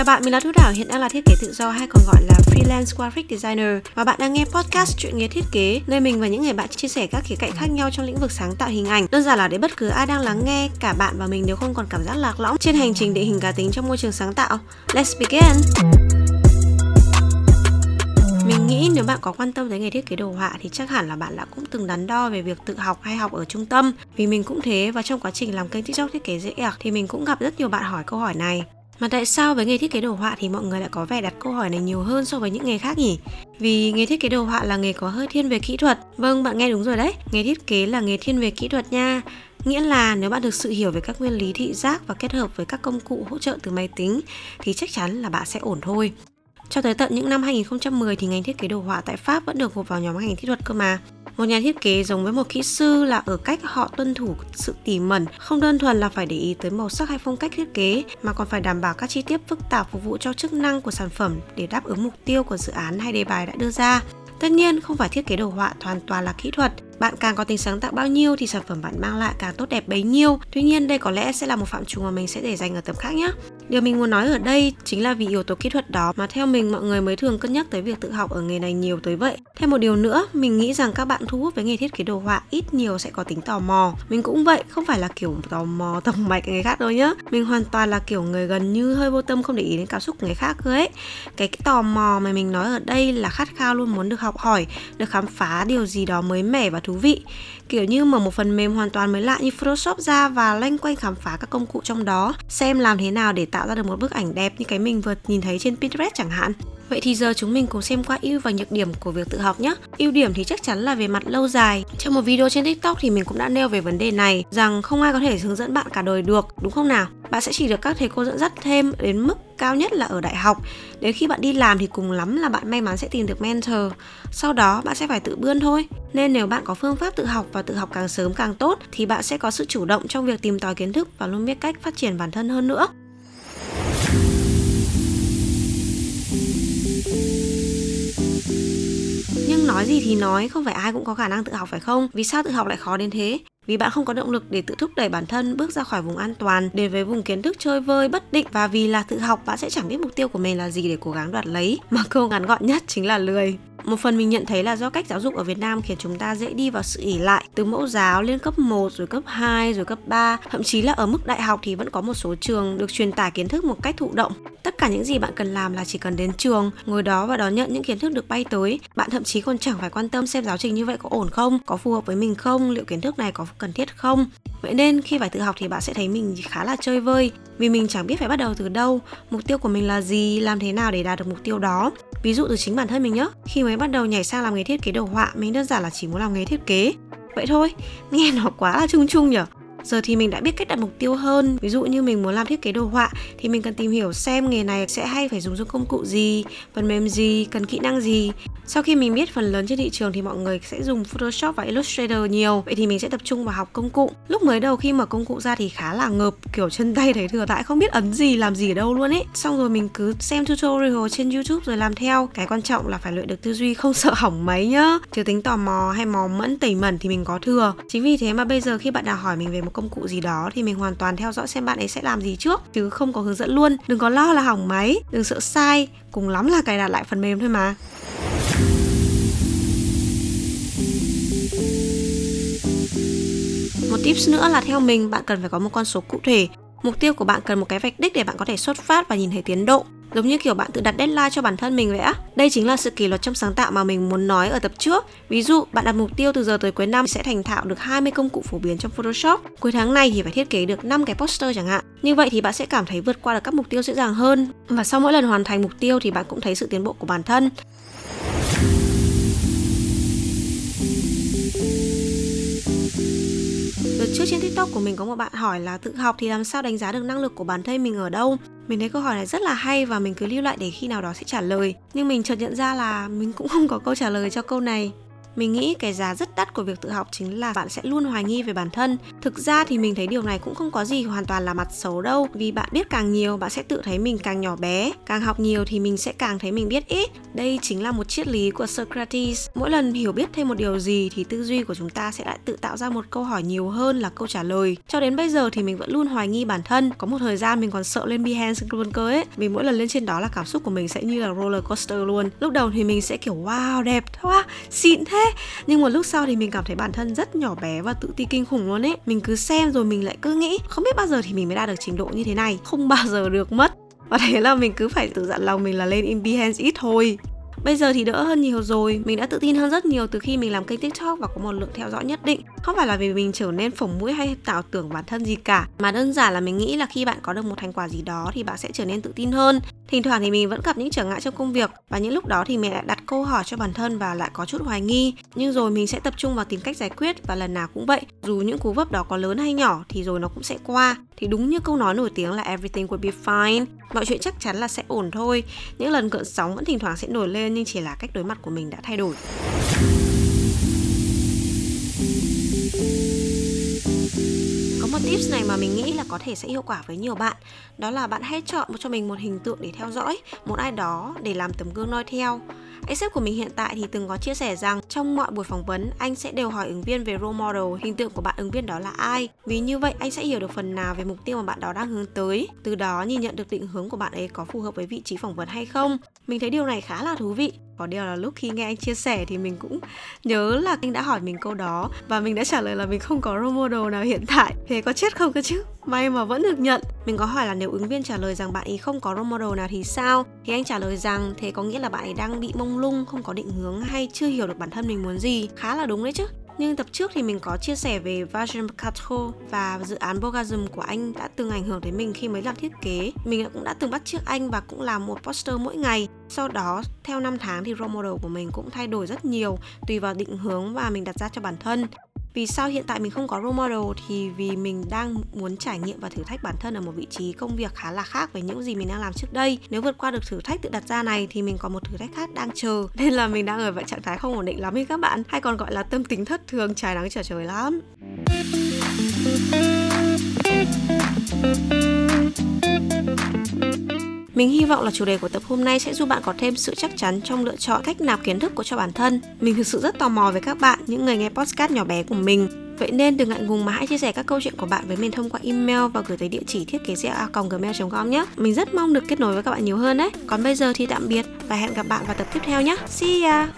Chào bạn, mình là Thu Đảo, hiện đang là thiết kế tự do hay còn gọi là freelance graphic designer và bạn đang nghe podcast chuyện nghề thiết kế nơi mình và những người bạn chia sẻ các khía cạnh khác nhau trong lĩnh vực sáng tạo hình ảnh. Đơn giản là để bất cứ ai đang lắng nghe, cả bạn và mình đều không còn cảm giác lạc lõng trên hành trình định hình cá tính trong môi trường sáng tạo. Let's begin! Mình nghĩ nếu bạn có quan tâm tới nghề thiết kế đồ họa thì chắc hẳn là bạn đã cũng từng đắn đo về việc tự học hay học ở trung tâm. Vì mình cũng thế và trong quá trình làm kênh TikTok thiết kế dễ ẻc thì mình cũng gặp rất nhiều bạn hỏi câu hỏi này. Mà tại sao với nghề thiết kế đồ họa thì mọi người lại có vẻ đặt câu hỏi này nhiều hơn so với những nghề khác nhỉ? Vì nghề thiết kế đồ họa là nghề có hơi thiên về kỹ thuật. Vâng, bạn nghe đúng rồi đấy. Nghề thiết kế là nghề thiên về kỹ thuật nha. Nghĩa là nếu bạn được sự hiểu về các nguyên lý thị giác và kết hợp với các công cụ hỗ trợ từ máy tính thì chắc chắn là bạn sẽ ổn thôi. Cho tới tận những năm 2010 thì ngành thiết kế đồ họa tại Pháp vẫn được gộp vào nhóm ngành kỹ thuật cơ mà. Một nhà thiết kế giống với một kỹ sư là ở cách họ tuân thủ sự tỉ mẩn, không đơn thuần là phải để ý tới màu sắc hay phong cách thiết kế mà còn phải đảm bảo các chi tiết phức tạp phục vụ cho chức năng của sản phẩm để đáp ứng mục tiêu của dự án hay đề bài đã đưa ra. Tất nhiên, không phải thiết kế đồ họa hoàn toàn là kỹ thuật. Bạn càng có tính sáng tạo bao nhiêu thì sản phẩm bạn mang lại càng tốt đẹp bấy nhiêu. Tuy nhiên, đây có lẽ sẽ là một phạm trù mà mình sẽ để dành ở tập khác nhé. Điều mình muốn nói ở đây chính là vì yếu tố kỹ thuật đó mà theo mình mọi người mới thường cân nhắc tới việc tự học ở nghề này nhiều tới vậy. Thêm một điều nữa, mình nghĩ rằng các bạn thu hút với nghề thiết kế đồ họa ít nhiều sẽ có tính tò mò. Mình cũng vậy, không phải là kiểu tò mò tổng mạch người khác đâu nhá. Mình hoàn toàn là kiểu người gần như hơi vô tâm không để ý đến cảm xúc của người khác cơ ấy. Cái, cái tò mò mà mình nói ở đây là khát khao luôn muốn được học hỏi, được khám phá điều gì đó mới mẻ và thú vị. Kiểu như mở một phần mềm hoàn toàn mới lạ như Photoshop ra và loanh quanh khám phá các công cụ trong đó, xem làm thế nào để tạo ra được một bức ảnh đẹp như cái mình vừa nhìn thấy trên Pinterest chẳng hạn. Vậy thì giờ chúng mình cùng xem qua ưu và nhược điểm của việc tự học nhé. Ưu điểm thì chắc chắn là về mặt lâu dài. Trong một video trên TikTok thì mình cũng đã nêu về vấn đề này rằng không ai có thể hướng dẫn bạn cả đời được, đúng không nào? Bạn sẽ chỉ được các thầy cô dẫn dắt thêm đến mức cao nhất là ở đại học. Đến khi bạn đi làm thì cùng lắm là bạn may mắn sẽ tìm được mentor. Sau đó bạn sẽ phải tự bươn thôi. Nên nếu bạn có phương pháp tự học và tự học càng sớm càng tốt thì bạn sẽ có sự chủ động trong việc tìm tòi kiến thức và luôn biết cách phát triển bản thân hơn nữa. Nói gì thì nói, không phải ai cũng có khả năng tự học phải không? Vì sao tự học lại khó đến thế? Vì bạn không có động lực để tự thúc đẩy bản thân bước ra khỏi vùng an toàn, đến với vùng kiến thức chơi vơi bất định và vì là tự học bạn sẽ chẳng biết mục tiêu của mình là gì để cố gắng đoạt lấy, mà câu ngắn gọn nhất chính là lười. Một phần mình nhận thấy là do cách giáo dục ở Việt Nam khiến chúng ta dễ đi vào sự ỉ lại từ mẫu giáo lên cấp 1 rồi cấp 2 rồi cấp 3, thậm chí là ở mức đại học thì vẫn có một số trường được truyền tải kiến thức một cách thụ động. Tất cả những gì bạn cần làm là chỉ cần đến trường, ngồi đó và đón nhận những kiến thức được bay tới. Bạn thậm chí còn chẳng phải quan tâm xem giáo trình như vậy có ổn không, có phù hợp với mình không, liệu kiến thức này có cần thiết không. Vậy nên khi phải tự học thì bạn sẽ thấy mình khá là chơi vơi vì mình chẳng biết phải bắt đầu từ đâu, mục tiêu của mình là gì, làm thế nào để đạt được mục tiêu đó. Ví dụ từ chính bản thân mình nhé, khi mới bắt đầu nhảy sang làm nghề thiết kế đồ họa, mình đơn giản là chỉ muốn làm nghề thiết kế. Vậy thôi, nghe nó quá là chung chung nhở. Giờ thì mình đã biết cách đặt mục tiêu hơn. Ví dụ như mình muốn làm thiết kế đồ họa Thì mình cần tìm hiểu xem nghề này sẽ hay phải dùng dụng công cụ gì Phần mềm gì, cần kỹ năng gì. Sau khi mình biết phần lớn trên thị trường thì mọi người sẽ dùng Photoshop và Illustrator nhiều. Vậy thì mình sẽ tập trung vào học công cụ. Lúc mới đầu khi mở công cụ ra thì khá là ngợp Kiểu chân tay thấy thừa tại không biết ấn gì làm gì ở đâu luôn ấy. Xong rồi mình cứ xem tutorial trên YouTube rồi làm theo. Cái quan trọng là phải luyện được tư duy không sợ hỏng máy nhá. Chứ tính tò mò hay mò mẫn tẩy mẩn thì mình có thừa. Chính vì thế mà bây giờ khi bạn nào hỏi mình về một một công cụ gì đó thì mình hoàn toàn theo dõi xem bạn ấy sẽ làm gì trước, chứ không có hướng dẫn luôn. Đừng có lo là hỏng máy, đừng sợ sai. Cùng lắm là cài đặt lại phần mềm thôi mà. Một tips nữa là theo mình, bạn cần phải có một con số cụ thể. Mục tiêu của bạn cần một cái vạch đích để bạn có thể xuất phát và nhìn thấy tiến độ. Giống như kiểu bạn tự đặt deadline cho bản thân mình vậy á. Đây chính là sự kỷ luật trong sáng tạo mà mình muốn nói ở tập trước. Ví dụ, bạn đặt mục tiêu từ giờ tới cuối năm sẽ thành thạo được 20 công cụ phổ biến trong Photoshop. Cuối tháng này thì phải thiết kế được 5 cái poster chẳng hạn. Như vậy thì bạn sẽ cảm thấy vượt qua được các mục tiêu dễ dàng hơn. Và sau mỗi lần hoàn thành mục tiêu thì bạn cũng thấy sự tiến bộ của bản thân. Đợt trước trên TikTok của mình có một bạn hỏi là tự học thì làm sao đánh giá được năng lực của bản thân mình ở đâu? Mình thấy câu hỏi này rất là hay và mình cứ lưu lại để khi nào đó sẽ trả lời. Nhưng mình chợt nhận ra là mình cũng không có câu trả lời cho câu này. Mình nghĩ cái giá rất đắt của việc tự học chính là bạn sẽ luôn hoài nghi về bản thân. Thực ra thì mình thấy điều này cũng không có gì hoàn toàn là mặt xấu đâu, vì bạn biết càng nhiều bạn sẽ tự thấy mình càng nhỏ bé, càng học nhiều thì mình sẽ càng thấy mình biết ít. Đây chính là một triết lý của Socrates. Mỗi lần hiểu biết thêm một điều gì thì tư duy của chúng ta sẽ lại tự tạo ra một câu hỏi nhiều hơn là câu trả lời. Cho đến bây giờ thì mình vẫn luôn hoài nghi bản thân. Có một thời gian mình còn sợ lên Behance luôn cơ ấy, vì mỗi lần lên trên đó là cảm xúc của mình sẽ như là roller coaster luôn. Lúc đầu thì mình sẽ kiểu wow đẹp quá, xịn thế. Nhưng một lúc sau thì mình cảm thấy bản thân rất nhỏ bé và tự ti kinh khủng luôn ấy. Mình cứ xem rồi mình lại cứ nghĩ không biết bao giờ thì mình mới đạt được trình độ như thế này, không bao giờ được mất. Và thế là mình cứ phải tự dặn lòng mình là lên in Behance ít thôi. Bây giờ thì đỡ hơn nhiều rồi, mình đã tự tin hơn rất nhiều từ khi mình làm kênh TikTok và có một lượng theo dõi nhất định. Không phải là vì mình trở nên phồng mũi hay tạo tưởng bản thân gì cả, mà đơn giản là mình nghĩ là khi bạn có được một thành quả gì đó thì bạn sẽ trở nên tự tin hơn. Thỉnh thoảng thì mình vẫn gặp những trở ngại trong công việc và những lúc đó thì mình lại đặt câu hỏi cho bản thân và lại có chút hoài nghi. Nhưng rồi mình sẽ tập trung vào tìm cách giải quyết và lần nào cũng vậy. Dù những cú vấp đó có lớn hay nhỏ thì rồi nó cũng sẽ qua. Thì đúng như câu nói nổi tiếng là everything will be fine. Mọi chuyện chắc chắn là sẽ ổn thôi. Những lần cơn sóng vẫn thỉnh thoảng sẽ nổi lên nhưng chỉ là cách đối mặt của mình đã thay đổi. Có một tips này mà mình nghĩ là có thể sẽ hiệu quả với nhiều bạn đó là bạn hãy chọn cho mình một hình tượng để theo dõi, một ai đó để làm tấm gương noi theo anh sếp của mình hiện tại thì từng có chia sẻ rằng trong mọi buổi phỏng vấn anh sẽ đều hỏi ứng viên về role model, hình tượng của bạn ứng viên đó là ai. Vì như vậy anh sẽ hiểu được phần nào về mục tiêu mà bạn đó đang hướng tới, từ đó nhìn nhận được định hướng của bạn ấy có phù hợp với vị trí phỏng vấn hay không. Mình thấy điều này khá là thú vị có điều là lúc khi nghe anh chia sẻ thì mình cũng nhớ là anh đã hỏi mình câu đó và mình đã trả lời là mình không có role model nào hiện tại. Thế có chết không cơ chứ? May mà vẫn được nhận. Mình có hỏi là nếu ứng viên trả lời rằng bạn ấy không có role model nào thì sao? Thì anh trả lời rằng, thế có nghĩa là bạn ấy đang bị mông lung, không có định hướng hay chưa hiểu được bản thân mình muốn gì. Khá là đúng đấy chứ nhưng tập trước thì mình có chia sẻ về Vajram Kato và dự án Bogasm của anh đã từng ảnh hưởng đến mình khi mới làm thiết kế. Mình cũng đã từng bắt chiếc anh và cũng làm một poster mỗi ngày. Sau đó, theo năm tháng thì role model của mình cũng thay đổi rất nhiều tùy vào định hướng và mình đặt ra cho bản thân vì sao hiện tại mình không có role model thì vì mình đang muốn trải nghiệm và thử thách bản thân ở một vị trí công việc khá là khác với những gì mình đang làm trước đây. Nếu vượt qua được thử thách tự đặt ra này thì mình có một thử thách khác đang chờ, nên là mình đang ở vậy trạng thái không ổn định lắm ấy các bạn. Hay còn gọi là tâm tính thất thường trái nắng trở trời lắm mình hy vọng là chủ đề của tập hôm nay sẽ giúp bạn có thêm sự chắc chắn trong lựa chọn cách nạp kiến thức của cho bản thân. Mình thực sự rất tò mò với các bạn, những người nghe podcast nhỏ bé của mình. Vậy nên đừng ngại ngùng mà hãy chia sẻ các câu chuyện của bạn với mình thông qua email và gửi tới địa chỉ thiết kế gmail.com nhé. Mình rất mong được kết nối với các bạn nhiều hơn đấy. Còn bây giờ thì tạm biệt và hẹn gặp bạn vào tập tiếp theo nhé. See ya!